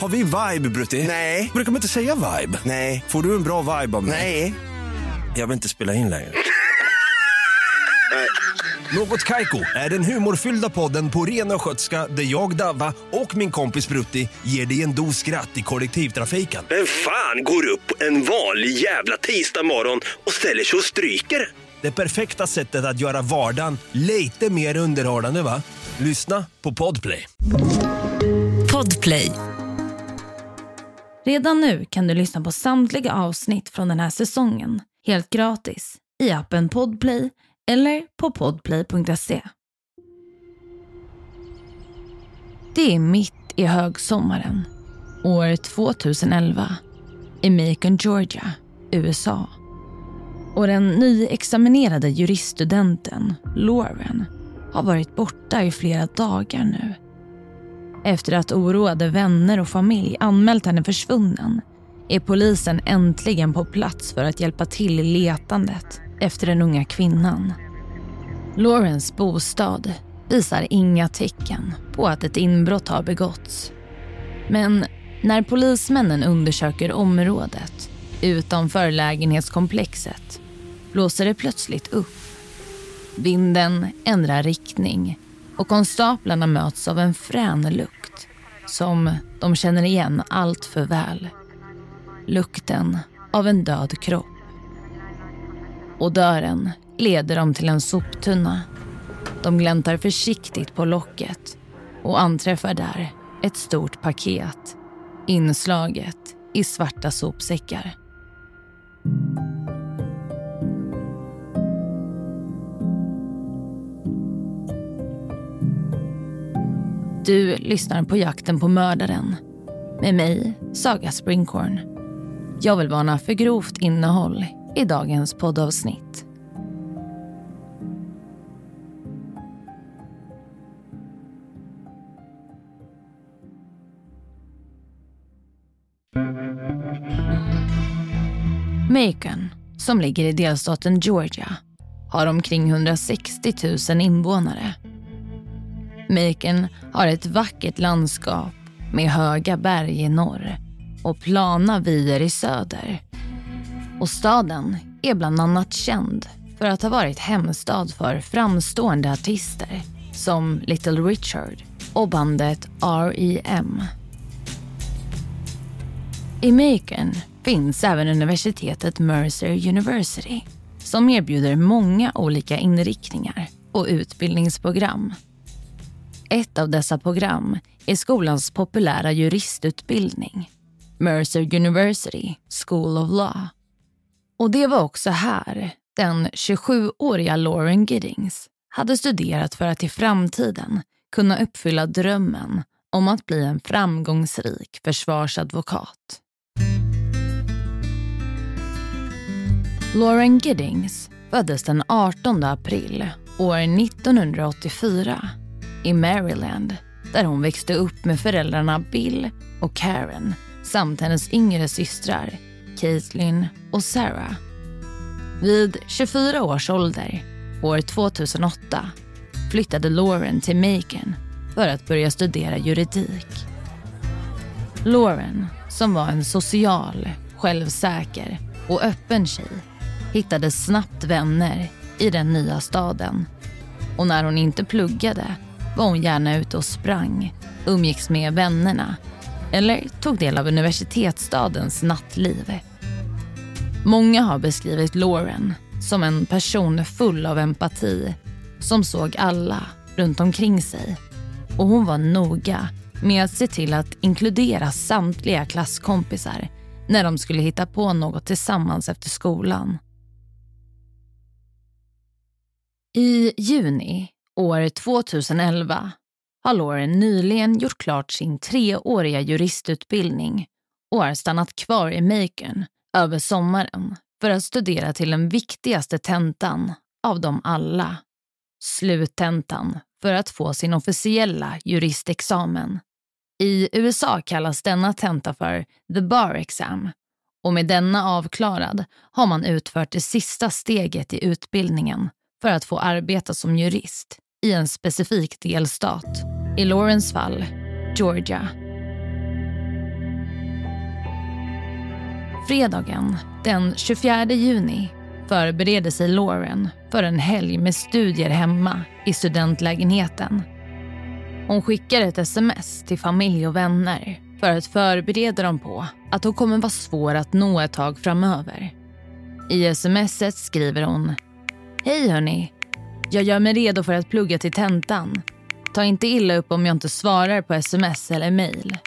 Har vi vibe, Brutti? Nej. Brukar man inte säga vibe? Nej. Får du en bra vibe av mig? Nej. Jag vill inte spela in längre. Något Kaiko är den humorfyllda podden på ren östgötska där jag, Davva och min kompis Brutti ger dig en dos skratt i kollektivtrafiken. Vem fan går upp en vanlig jävla tisdag morgon och ställer sig och stryker? Det perfekta sättet att göra vardagen lite mer underhållande va? Lyssna på Podplay. Podplay. Redan nu kan du lyssna på samtliga avsnitt från den här säsongen helt gratis i appen Podplay eller på podplay.se. Det är mitt i högsommaren, år 2011, i Macon, Georgia, USA. Och den nyexaminerade juriststudenten, Lauren, har varit borta i flera dagar nu. Efter att oroade vänner och familj anmält henne försvunnen är polisen äntligen på plats för att hjälpa till i letandet efter den unga kvinnan. Laurens bostad visar inga tecken på att ett inbrott har begåtts. Men när polismännen undersöker området utanför lägenhetskomplexet blåser det plötsligt upp. Vinden ändrar riktning och konstaplarna möts av en frän lukt som de känner igen allt för väl. Lukten av en död kropp. Och dörren leder dem till en soptunna. De gläntar försiktigt på locket och anträffar där ett stort paket inslaget i svarta sopsäckar. Du lyssnar på Jakten på mördaren med mig, Saga Springhorn. Jag vill varna för grovt innehåll i dagens poddavsnitt. Macon, som ligger i delstaten Georgia, har omkring 160 000 invånare. Macon har ett vackert landskap med höga berg i norr och plana vyer i söder. Och staden är bland annat känd för att ha varit hemstad för framstående artister som Little Richard och bandet R.E.M. I Macon finns även universitetet Mercer University som erbjuder många olika inriktningar och utbildningsprogram. Ett av dessa program är skolans populära juristutbildning, Mercer University School of Law. Och det var också här den 27-åriga Lauren Giddings hade studerat för att i framtiden kunna uppfylla drömmen om att bli en framgångsrik försvarsadvokat. Lauren Giddings föddes den 18 april år 1984 i Maryland där hon växte upp med föräldrarna Bill och Karen samt hennes yngre systrar Caitlin och Sarah. Vid 24 års ålder, år 2008, flyttade Lauren till Macon för att börja studera juridik. Lauren, som var en social, självsäker och öppen tjej, hittade snabbt vänner i den nya staden. Och när hon inte pluggade var hon gärna ute och sprang, umgicks med vännerna eller tog del av universitetsstadens nattliv. Många har beskrivit Lauren som en person full av empati som såg alla runt omkring sig. Och hon var noga med att se till att inkludera samtliga klasskompisar när de skulle hitta på något tillsammans efter skolan. I juni år 2011 har Lauren nyligen gjort klart sin treåriga juristutbildning och har stannat kvar i Macon över sommaren för att studera till den viktigaste tentan av dem alla. Sluttentan för att få sin officiella juristexamen. I USA kallas denna tenta för the bar exam och med denna avklarad har man utfört det sista steget i utbildningen för att få arbeta som jurist i en specifik delstat. I Laurens fall, Georgia. Fredagen den 24 juni förbereder sig Lauren för en helg med studier hemma i studentlägenheten. Hon skickar ett sms till familj och vänner för att förbereda dem på att hon kommer vara svår att nå ett tag framöver. I smset skriver hon Hej hörni. Jag gör mig redo för att plugga till tentan. Ta inte illa upp om jag inte svarar på sms eller mejl.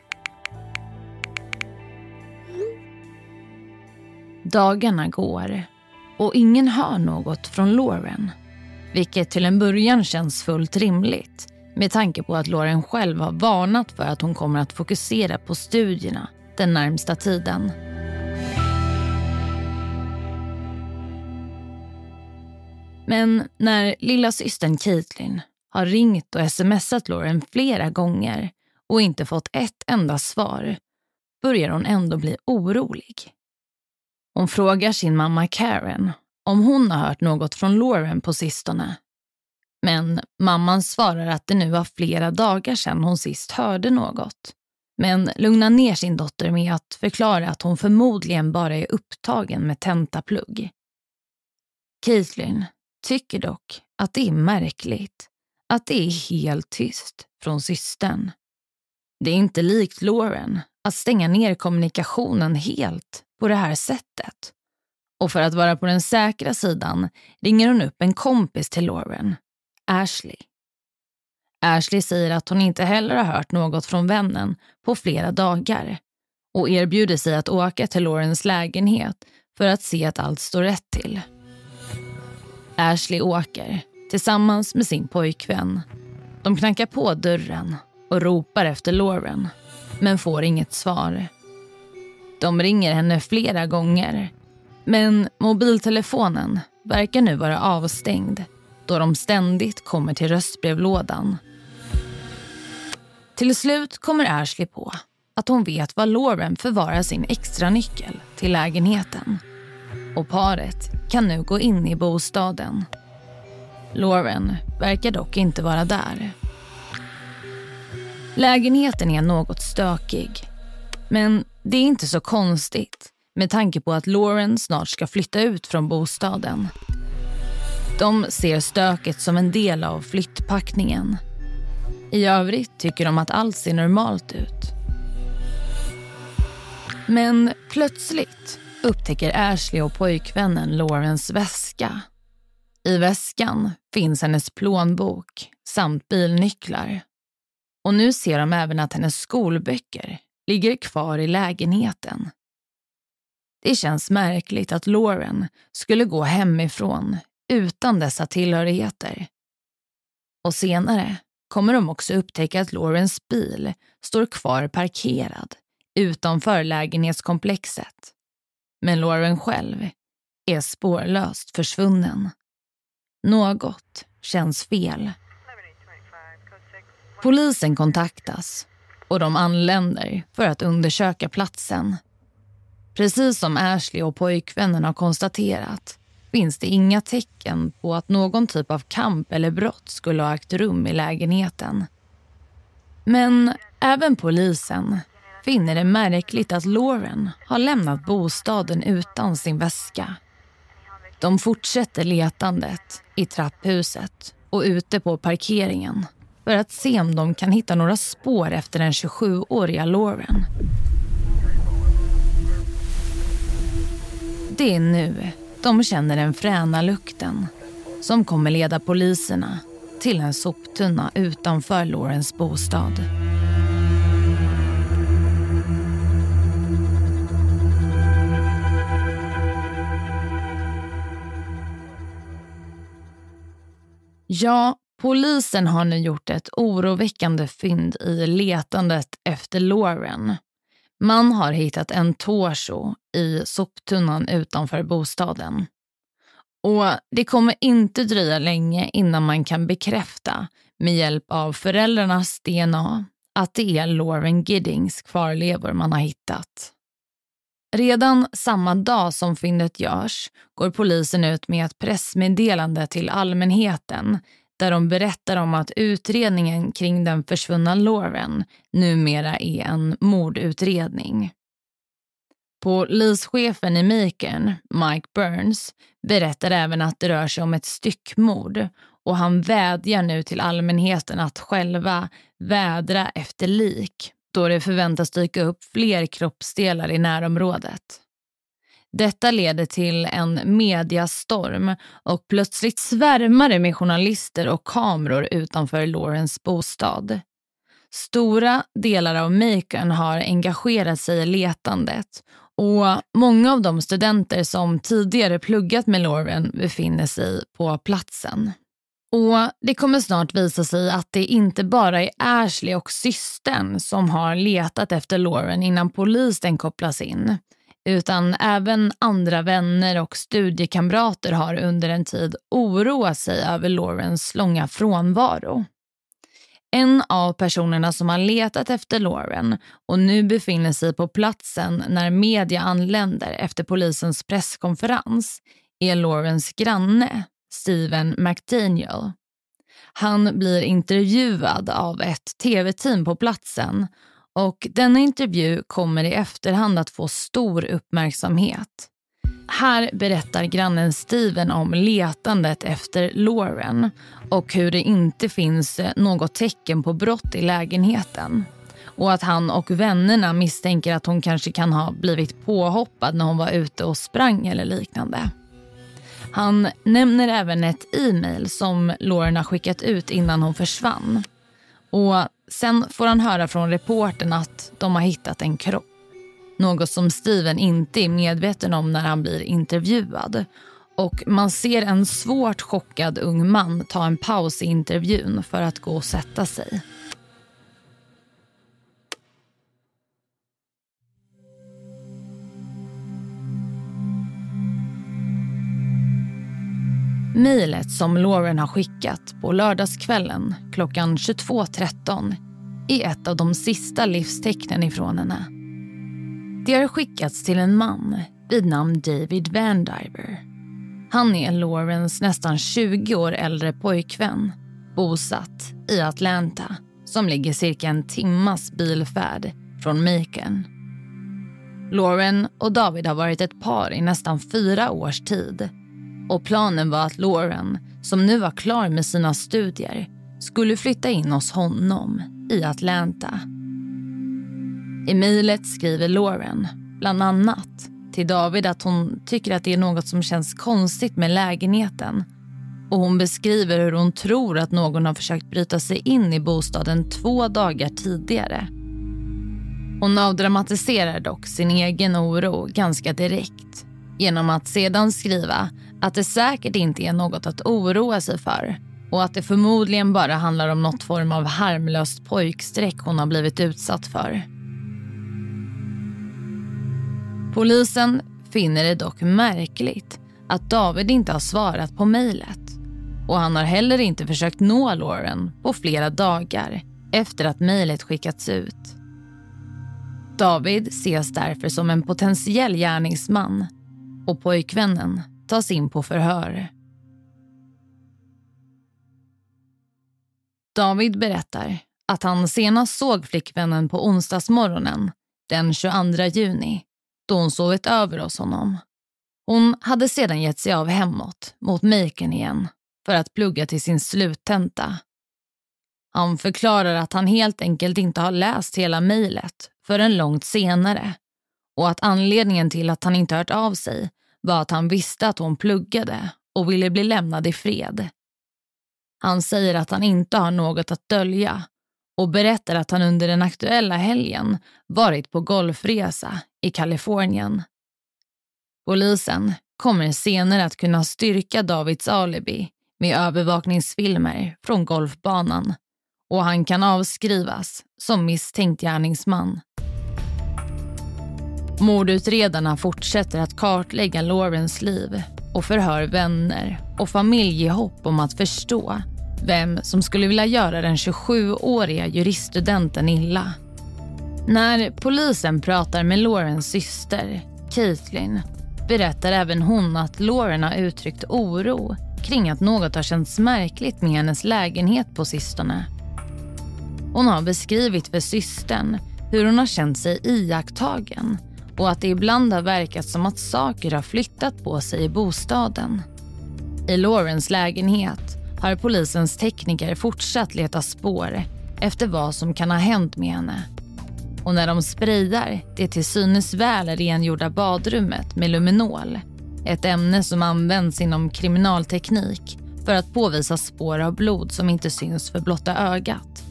Dagarna går och ingen hör något från Lauren. Vilket till en början känns fullt rimligt med tanke på att Lauren själv har varnat för att hon kommer att fokusera på studierna den närmsta tiden. Men när lilla systern Caitlin har ringt och smsat Lauren flera gånger och inte fått ett enda svar börjar hon ändå bli orolig. Hon frågar sin mamma Karen om hon har hört något från Lauren på sistone. Men mamman svarar att det nu var flera dagar sedan hon sist hörde något. Men lugnar ner sin dotter med att förklara att hon förmodligen bara är upptagen med tentaplugg. Caitlin tycker dock att det är märkligt att det är helt tyst från systern. Det är inte likt Lauren att stänga ner kommunikationen helt på det här sättet. Och för att vara på den säkra sidan ringer hon upp en kompis till Lauren, Ashley. Ashley säger att hon inte heller har hört något från vännen på flera dagar och erbjuder sig att åka till Laurens lägenhet för att se att allt står rätt till. Ashley åker tillsammans med sin pojkvän. De knackar på dörren och ropar efter Lauren, men får inget svar. De ringer henne flera gånger, men mobiltelefonen verkar nu vara avstängd då de ständigt kommer till röstbrevlådan. Till slut kommer Ashley på att hon vet var Lauren förvarar sin extra nyckel till lägenheten. Och paret kan nu gå in i bostaden. Lauren verkar dock inte vara där. Lägenheten är något stökig. Men det är inte så konstigt med tanke på att Lauren snart ska flytta ut från bostaden. De ser stöket som en del av flyttpackningen. I övrigt tycker de att allt ser normalt ut. Men plötsligt upptäcker Ashley och pojkvännen Laurens väska. I väskan finns hennes plånbok samt bilnycklar. Och nu ser de även att hennes skolböcker ligger kvar i lägenheten. Det känns märkligt att Lauren skulle gå hemifrån utan dessa tillhörigheter. Och senare kommer de också upptäcka att Laurens bil står kvar parkerad utanför lägenhetskomplexet. Men Lauren själv är spårlöst försvunnen. Något känns fel. Polisen kontaktas och de anländer för att undersöka platsen. Precis som Ashley och pojkvännen har konstaterat finns det inga tecken på att någon typ av kamp eller brott skulle ha ägt rum i lägenheten. Men även polisen finner det märkligt att Lauren har lämnat bostaden utan sin väska. De fortsätter letandet i trapphuset och ute på parkeringen för att se om de kan hitta några spår efter den 27-åriga Lauren. Det är nu de känner den fräna lukten som kommer leda poliserna till en soptunna utanför Laurens bostad. Ja, polisen har nu gjort ett oroväckande fynd i letandet efter Lauren. Man har hittat en torso i soptunnan utanför bostaden. Och Det kommer inte dröja länge innan man kan bekräfta med hjälp av föräldrarnas DNA att det är Lauren Giddings kvarlevor man har hittat. Redan samma dag som fyndet görs går polisen ut med ett pressmeddelande till allmänheten där de berättar om att utredningen kring den försvunna Lauren numera är en mordutredning. Polischefen i Macon, Mike Burns, berättar även att det rör sig om ett styckmord och han vädjar nu till allmänheten att själva vädra efter lik då det förväntas dyka upp fler kroppsdelar i närområdet. Detta leder till en mediastorm och plötsligt svärmar det med journalister och kameror utanför Laurens bostad. Stora delar av Macon har engagerat sig i letandet och många av de studenter som tidigare pluggat med Lauren befinner sig på platsen. Och Det kommer snart visa sig att det inte bara är Ashley och systern som har letat efter Lauren innan polisen kopplas in. Utan även andra vänner och studiekamrater har under en tid oroat sig över Laurens långa frånvaro. En av personerna som har letat efter Lauren och nu befinner sig på platsen när media anländer efter polisens presskonferens är Laurens granne, Steven McDaniel. Han blir intervjuad av ett tv-team på platsen och denna intervju kommer i efterhand att få stor uppmärksamhet. Här berättar grannen Steven om letandet efter Lauren och hur det inte finns eh, något tecken på brott i lägenheten. Och att han och vännerna misstänker att hon kanske kan ha blivit påhoppad när hon var ute och sprang eller liknande. Han nämner även ett e-mail som Lauren har skickat ut innan hon försvann. Och Sen får han höra från reporten att de har hittat en kropp. Något som Steven inte är medveten om när han blir intervjuad. Och Man ser en svårt chockad ung man ta en paus i intervjun för att gå och sätta sig. Mejlet som Lauren har skickat på lördagskvällen klockan 22.13 är ett av de sista livstecknen ifrån henne. Det har skickats till en man vid namn David Vandiver. Han är Laurens nästan 20 år äldre pojkvän bosatt i Atlanta som ligger cirka en timmas bilfärd från Macon. Lauren och David har varit ett par i nästan fyra års tid och planen var att Lauren, som nu var klar med sina studier, skulle flytta in hos honom i Atlanta. I mejlet skriver Lauren bland annat till David att hon tycker att det är något som känns konstigt med lägenheten och hon beskriver hur hon tror att någon har försökt bryta sig in i bostaden två dagar tidigare. Hon avdramatiserar dock sin egen oro ganska direkt genom att sedan skriva att det säkert inte är något att oroa sig för och att det förmodligen bara handlar om något form av harmlöst pojkstreck hon har blivit utsatt för. Polisen finner det dock märkligt att David inte har svarat på mejlet och han har heller inte försökt nå Lauren på flera dagar efter att mejlet skickats ut. David ses därför som en potentiell gärningsman och pojkvännen tas in på förhör. David berättar att han senast såg flickvännen på onsdagsmorgonen den 22 juni då hon sovit över hos honom. Hon hade sedan gett sig av hemåt mot Macon igen för att plugga till sin sluttenta. Han förklarar att han helt enkelt inte har läst hela mejlet förrän långt senare och att anledningen till att han inte hört av sig var att han visste att hon pluggade och ville bli lämnad i fred. Han säger att han inte har något att dölja och berättar att han under den aktuella helgen varit på golfresa i Kalifornien. Polisen kommer senare att kunna styrka Davids alibi med övervakningsfilmer från golfbanan och han kan avskrivas som misstänkt gärningsman. Mordutredarna fortsätter att kartlägga Laurens liv och förhör vänner och familj i hopp om att förstå vem som skulle vilja göra den 27-åriga juriststudenten illa. När polisen pratar med Laurens syster, Caitlin, berättar även hon att Lauren har uttryckt oro kring att något har känts märkligt med hennes lägenhet på sistone. Hon har beskrivit för systern hur hon har känt sig iakttagen och att det ibland har verkat som att saker har flyttat på sig i bostaden. I Laurens lägenhet har polisens tekniker fortsatt leta spår efter vad som kan ha hänt med henne. Och när de sprayar det till synes väl rengjorda badrummet med luminol, ett ämne som används inom kriminalteknik för att påvisa spår av blod som inte syns för blotta ögat,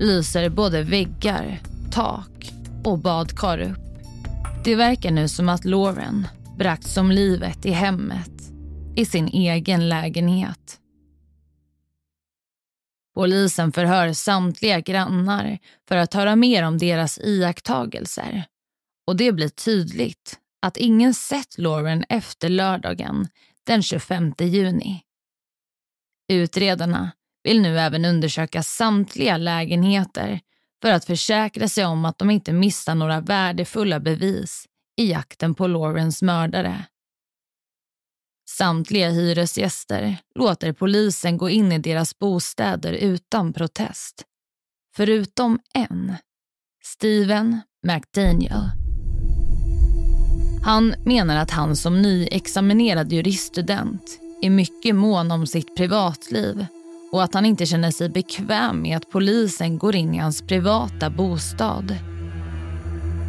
lyser både väggar, tak och badkar upp. Det verkar nu som att Lauren bragts om livet i hemmet, i sin egen lägenhet. Polisen förhör samtliga grannar för att höra mer om deras iakttagelser. Och det blir tydligt att ingen sett Lauren efter lördagen den 25 juni. Utredarna vill nu även undersöka samtliga lägenheter för att försäkra sig om att de inte missar några värdefulla bevis i jakten på Laurens mördare. Samtliga hyresgäster låter polisen gå in i deras bostäder utan protest. Förutom en, Steven McDaniel. Han menar att han som nyexaminerad juriststudent är mycket mån om sitt privatliv och att han inte känner sig bekväm med att polisen går in i hans privata bostad.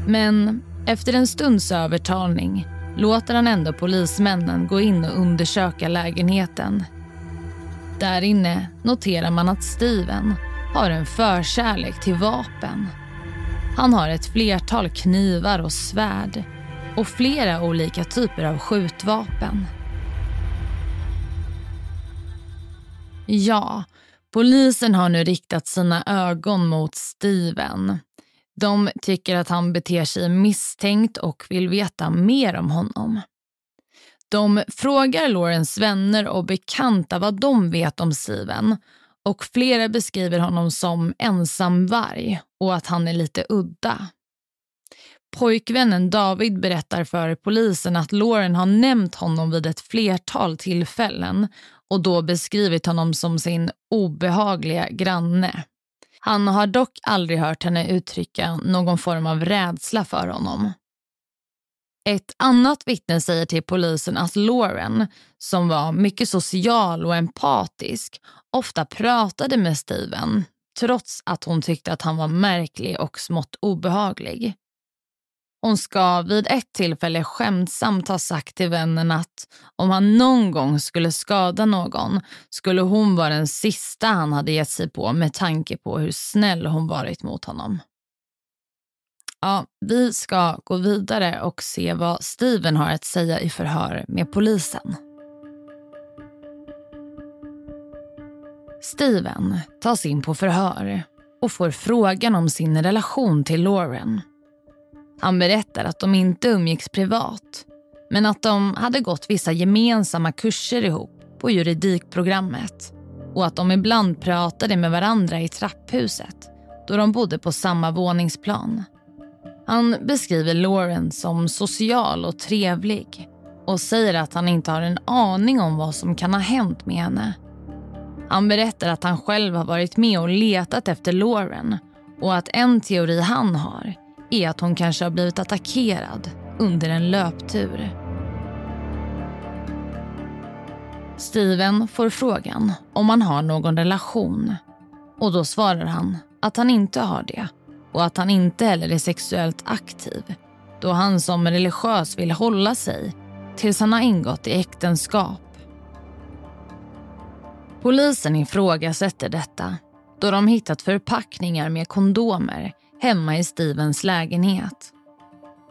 Men efter en stunds övertalning låter han ändå polismännen gå in och undersöka lägenheten. Där inne noterar man att Steven har en förkärlek till vapen. Han har ett flertal knivar och svärd och flera olika typer av skjutvapen. Ja, polisen har nu riktat sina ögon mot Steven. De tycker att han beter sig misstänkt och vill veta mer om honom. De frågar Laurens vänner och bekanta vad de vet om Steven och flera beskriver honom som ensamvarg och att han är lite udda. Pojkvännen David berättar för polisen att Lauren har nämnt honom vid ett flertal tillfällen och då beskrivit honom som sin obehagliga granne. Han har dock aldrig hört henne uttrycka någon form av rädsla för honom. Ett annat vittne säger till polisen att Lauren, som var mycket social och empatisk, ofta pratade med Steven trots att hon tyckte att han var märklig och smått obehaglig. Hon ska vid ett tillfälle skämtsamt ha sagt till vännen att om han någon gång skulle skada någon skulle hon vara den sista han hade gett sig på med tanke på hur snäll hon varit mot honom. Ja, vi ska gå vidare och se vad Steven har att säga i förhör med polisen. Steven tas in på förhör och får frågan om sin relation till Lauren. Han berättar att de inte umgicks privat men att de hade gått vissa gemensamma kurser ihop på juridikprogrammet och att de ibland pratade med varandra i trapphuset då de bodde på samma våningsplan. Han beskriver Lauren som social och trevlig och säger att han inte har en aning om vad som kan ha hänt med henne. Han berättar att han själv har varit med och letat efter Lauren och att en teori han har är att hon kanske har blivit attackerad under en löptur. Steven får frågan om han har någon relation och då svarar han att han inte har det och att han inte heller är sexuellt aktiv då han som religiös vill hålla sig tills han har ingått i äktenskap. Polisen ifrågasätter detta då de hittat förpackningar med kondomer hemma i Stevens lägenhet.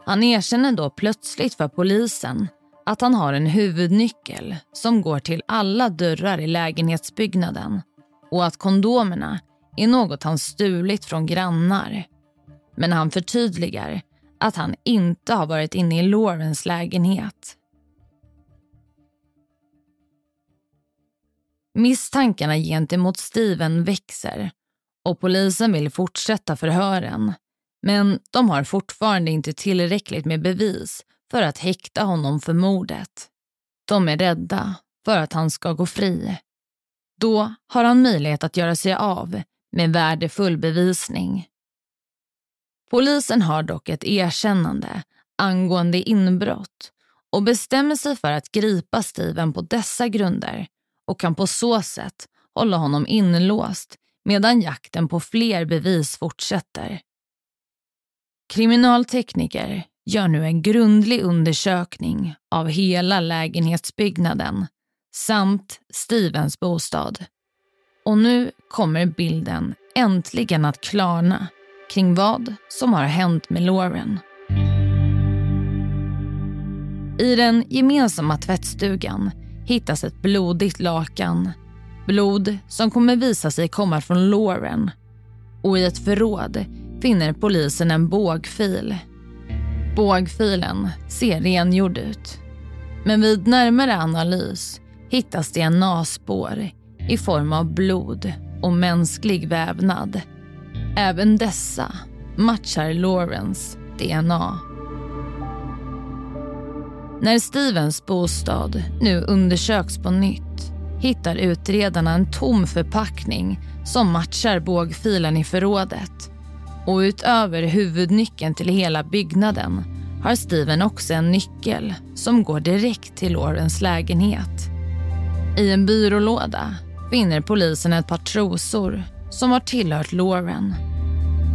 Han erkänner då plötsligt för polisen att han har en huvudnyckel som går till alla dörrar i lägenhetsbyggnaden och att kondomerna är något han stulit från grannar. Men han förtydligar att han inte har varit inne i Laurens lägenhet. Misstankarna gentemot Steven växer och polisen vill fortsätta förhören. Men de har fortfarande inte tillräckligt med bevis för att häkta honom för mordet. De är rädda för att han ska gå fri. Då har han möjlighet att göra sig av med värdefull bevisning. Polisen har dock ett erkännande angående inbrott och bestämmer sig för att gripa Steven på dessa grunder och kan på så sätt hålla honom inlåst medan jakten på fler bevis fortsätter. Kriminaltekniker gör nu en grundlig undersökning av hela lägenhetsbyggnaden samt Stevens bostad. Och nu kommer bilden äntligen att klarna kring vad som har hänt med Lauren. I den gemensamma tvättstugan hittas ett blodigt lakan. Blod som kommer visa sig komma från Lauren. Och i ett förråd finner polisen en bågfil. Bågfilen ser rengjord ut. Men vid närmare analys hittas DNA-spår i form av blod och mänsklig vävnad. Även dessa matchar Laurens DNA. När Stevens bostad nu undersöks på nytt hittar utredarna en tom förpackning som matchar bågfilen i förrådet. Och utöver huvudnyckeln till hela byggnaden har Steven också en nyckel som går direkt till Lawrens lägenhet. I en byrålåda finner polisen ett par trosor som har tillhört Lauren.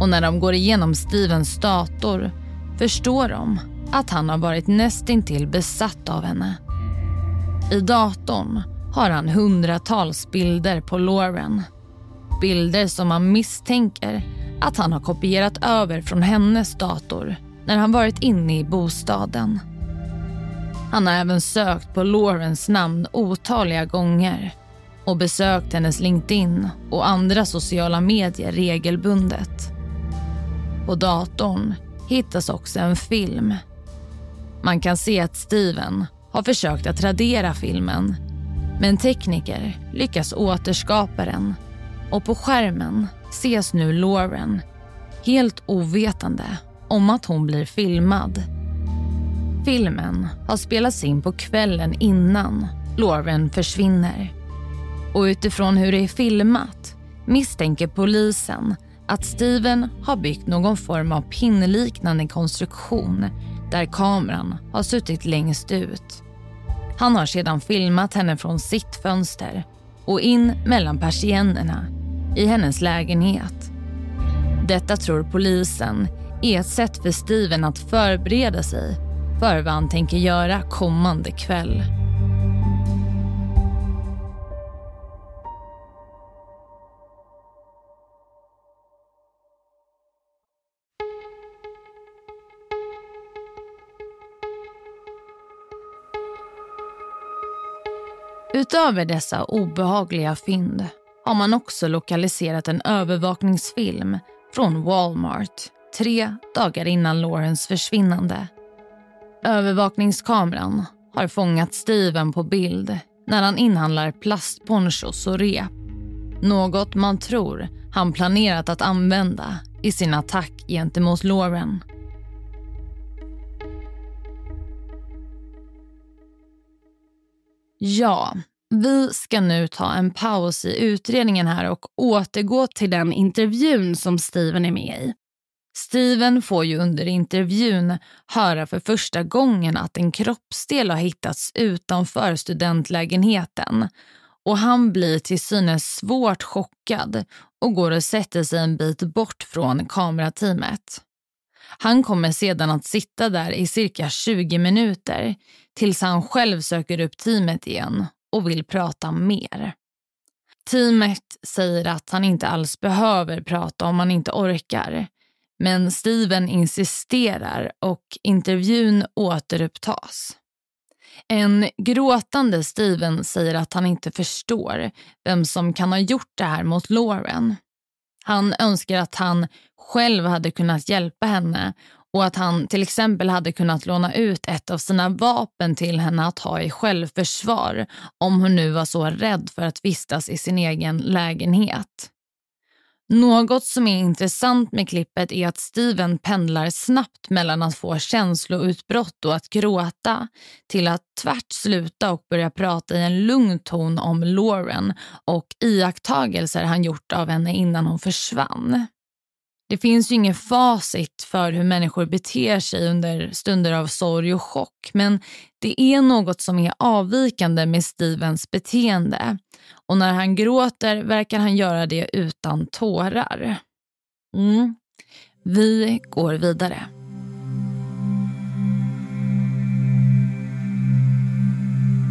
Och när de går igenom Stevens dator förstår de att han har varit nästintill besatt av henne. I datorn har han hundratals bilder på Lauren. Bilder som man misstänker att han har kopierat över från hennes dator när han varit inne i bostaden. Han har även sökt på Laurens namn otaliga gånger och besökt hennes LinkedIn och andra sociala medier regelbundet. På datorn hittas också en film. Man kan se att Steven har försökt att radera filmen men tekniker lyckas återskapa den och på skärmen ses nu Lauren helt ovetande om att hon blir filmad. Filmen har spelats in på kvällen innan Lauren försvinner. Och utifrån hur det är filmat misstänker polisen att Steven har byggt någon form av pinnliknande konstruktion där kameran har suttit längst ut. Han har sedan filmat henne från sitt fönster och in mellan persiennerna i hennes lägenhet. Detta tror polisen är ett sätt för Steven att förbereda sig för vad han tänker göra kommande kväll. Utöver dessa obehagliga fynd har man också lokaliserat en övervakningsfilm från Walmart tre dagar innan Laurens försvinnande. Övervakningskameran har fångat Steven på bild när han inhandlar plastponchos och rep. Något man tror han planerat att använda i sin attack gentemot Lauren. Ja, vi ska nu ta en paus i utredningen här och återgå till den intervjun som Steven är med i. Steven får ju under intervjun höra för första gången att en kroppsdel har hittats utanför studentlägenheten och han blir till synes svårt chockad och går och sätter sig en bit bort från kamerateamet. Han kommer sedan att sitta där i cirka 20 minuter tills han själv söker upp teamet igen och vill prata mer. Teamet säger att han inte alls behöver prata om han inte orkar men Steven insisterar och intervjun återupptas. En gråtande Steven säger att han inte förstår vem som kan ha gjort det här mot Lauren. Han önskar att han själv hade kunnat hjälpa henne och att han till exempel hade kunnat låna ut ett av sina vapen till henne att ha i självförsvar om hon nu var så rädd för att vistas i sin egen lägenhet. Något som är intressant med klippet är att Steven pendlar snabbt mellan att få känsloutbrott och att gråta till att tvärt sluta och börja prata i en lugn ton om Lauren och iakttagelser han gjort av henne innan hon försvann. Det finns ju inget facit för hur människor beter sig under stunder av sorg och chock men det är något som är avvikande med Stevens beteende och när han gråter verkar han göra det utan tårar. Mm. Vi går vidare.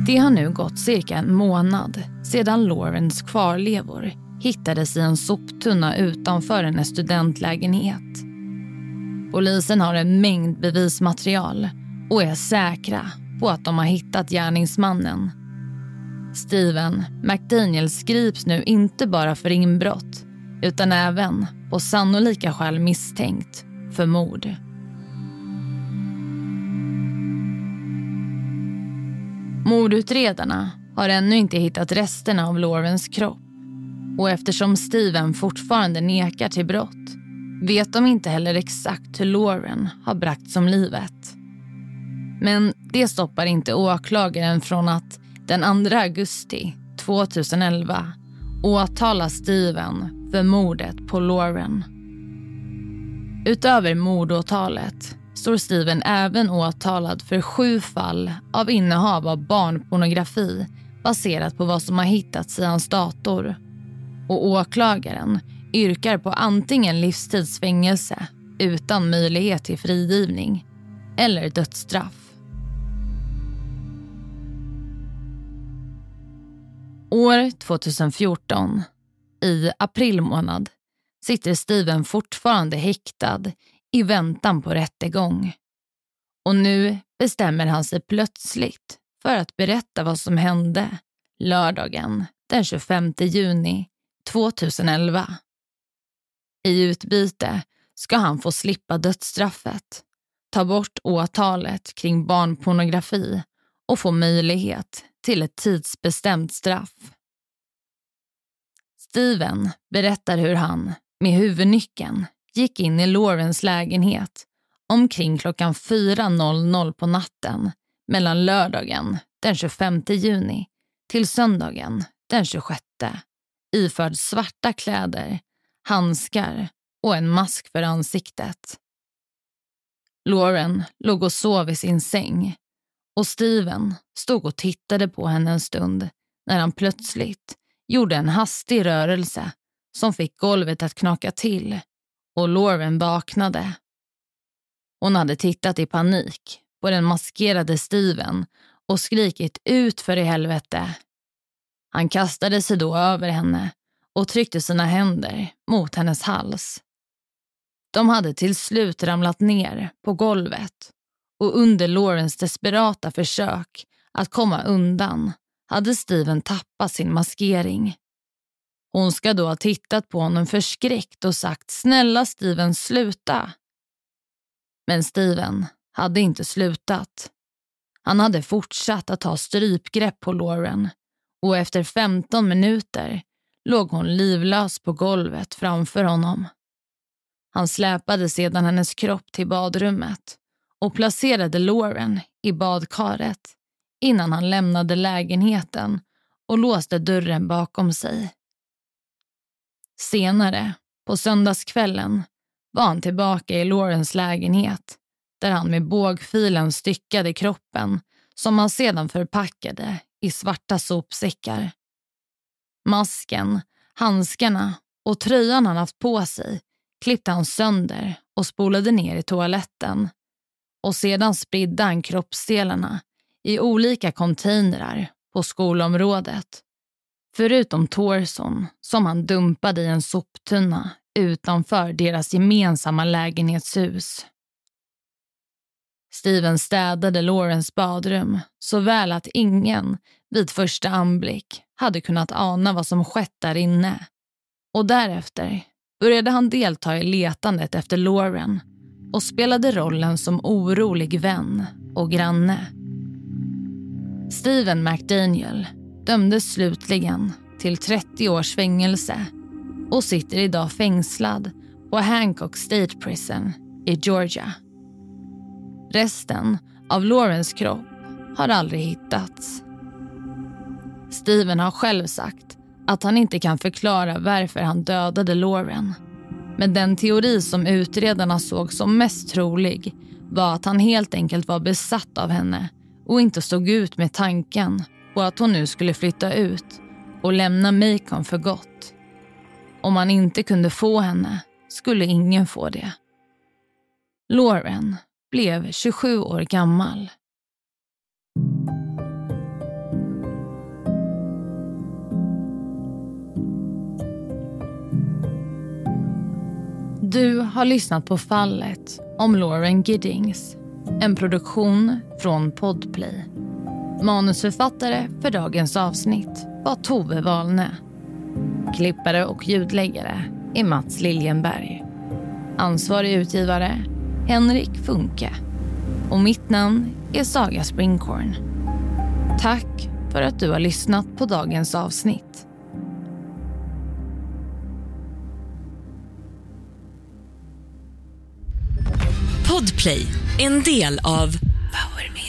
Det har nu gått cirka en månad sedan Laurens kvarlevor hittades i en soptunna utanför hennes studentlägenhet. Polisen har en mängd bevismaterial och är säkra på att de har hittat gärningsmannen. Steven McDaniel skrivs nu inte bara för inbrott utan även på sannolika skäl misstänkt för mord. Mordutredarna har ännu inte hittat resterna av Laurens kropp och eftersom Steven fortfarande nekar till brott vet de inte heller exakt hur Lauren har bragts om livet. Men det stoppar inte åklagaren från att den 2 augusti 2011 åtala Steven för mordet på Lauren. Utöver mordåtalet står Steven även åtalad för sju fall av innehav av barnpornografi baserat på vad som har hittats i hans dator och åklagaren yrkar på antingen livstidsfängelse utan möjlighet till frigivning eller dödsstraff. År 2014, i april månad, sitter Steven fortfarande häktad i väntan på rättegång. Och nu bestämmer han sig plötsligt för att berätta vad som hände lördagen den 25 juni 2011. I utbyte ska han få slippa dödsstraffet, ta bort åtalet kring barnpornografi och få möjlighet till ett tidsbestämt straff. Steven berättar hur han, med huvudnyckeln, gick in i Laurens lägenhet omkring klockan 4.00 på natten mellan lördagen den 25 juni till söndagen den 26 iförd svarta kläder, handskar och en mask för ansiktet. Lauren låg och sov i sin säng och Steven stod och tittade på henne en stund när han plötsligt gjorde en hastig rörelse som fick golvet att knaka till och Lauren vaknade. Hon hade tittat i panik på den maskerade Steven och skrikit ut för i helvete han kastade sig då över henne och tryckte sina händer mot hennes hals. De hade till slut ramlat ner på golvet och under Laurens desperata försök att komma undan hade Steven tappat sin maskering. Hon ska då ha tittat på honom förskräckt och sagt snälla Steven sluta. Men Steven hade inte slutat. Han hade fortsatt att ta strypgrepp på Lauren och efter 15 minuter låg hon livlös på golvet framför honom. Han släpade sedan hennes kropp till badrummet och placerade Lauren i badkaret innan han lämnade lägenheten och låste dörren bakom sig. Senare, på söndagskvällen, var han tillbaka i Laurens lägenhet där han med bågfilen styckade kroppen som han sedan förpackade i svarta sopsäckar. Masken, handskarna och tröjan han haft på sig klippte han sönder och spolade ner i toaletten. Och sedan spridde han kroppsdelarna i olika containrar på skolområdet. Förutom torson som han dumpade i en soptunna utanför deras gemensamma lägenhetshus. Steven städade Laurens badrum så väl att ingen vid första anblick hade kunnat ana vad som skett där inne. Och därefter började han delta i letandet efter Lauren och spelade rollen som orolig vän och granne. Steven McDaniel dömdes slutligen till 30 års fängelse och sitter idag fängslad på Hancock State Prison i Georgia. Resten av Laurens kropp har aldrig hittats. Steven har själv sagt att han inte kan förklara varför han dödade Lauren. Men den teori som utredarna såg som mest trolig var att han helt enkelt var besatt av henne och inte stod ut med tanken på att hon nu skulle flytta ut och lämna Macon för gott. Om han inte kunde få henne skulle ingen få det. Lauren blev 27 år gammal. Du har lyssnat på fallet om Lauren Giddings. En produktion från Podplay. Manusförfattare för dagens avsnitt var Tove Wahlne. Klippare och ljudläggare är Mats Liljenberg. Ansvarig utgivare Henrik Funke. Och mitt namn är Saga Springhorn. Tack för att du har lyssnat på dagens avsnitt. Podplay, en del av Power Media